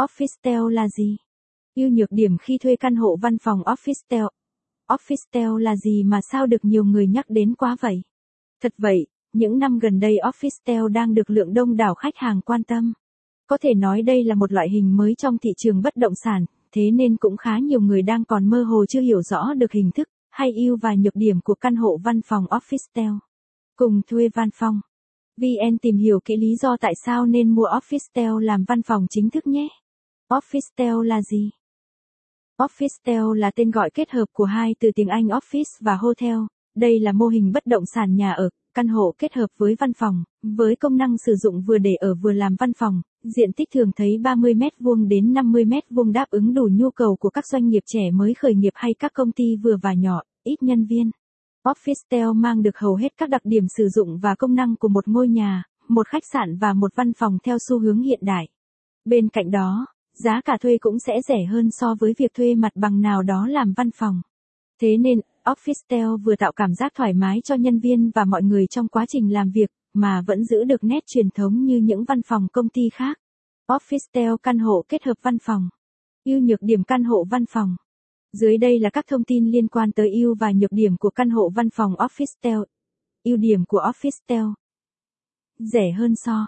Officetel là gì? Ưu nhược điểm khi thuê căn hộ văn phòng Officetel. Officetel là gì mà sao được nhiều người nhắc đến quá vậy? Thật vậy, những năm gần đây Officetel đang được lượng đông đảo khách hàng quan tâm. Có thể nói đây là một loại hình mới trong thị trường bất động sản, thế nên cũng khá nhiều người đang còn mơ hồ chưa hiểu rõ được hình thức, hay ưu và nhược điểm của căn hộ văn phòng Officetel. Cùng thuê văn phòng. VN tìm hiểu kỹ lý do tại sao nên mua Officetel làm văn phòng chính thức nhé. Officetel là gì? Officetel là tên gọi kết hợp của hai từ tiếng Anh office và hotel. Đây là mô hình bất động sản nhà ở, căn hộ kết hợp với văn phòng, với công năng sử dụng vừa để ở vừa làm văn phòng, diện tích thường thấy 30 m2 đến 50 m2 đáp ứng đủ nhu cầu của các doanh nghiệp trẻ mới khởi nghiệp hay các công ty vừa và nhỏ, ít nhân viên. Officetel mang được hầu hết các đặc điểm sử dụng và công năng của một ngôi nhà, một khách sạn và một văn phòng theo xu hướng hiện đại. Bên cạnh đó, giá cả thuê cũng sẽ rẻ hơn so với việc thuê mặt bằng nào đó làm văn phòng. Thế nên, Officetel vừa tạo cảm giác thoải mái cho nhân viên và mọi người trong quá trình làm việc, mà vẫn giữ được nét truyền thống như những văn phòng công ty khác. Officetel căn hộ kết hợp văn phòng. Ưu nhược điểm căn hộ văn phòng. Dưới đây là các thông tin liên quan tới ưu và nhược điểm của căn hộ văn phòng Officetel. Ưu điểm của Officetel. Rẻ hơn so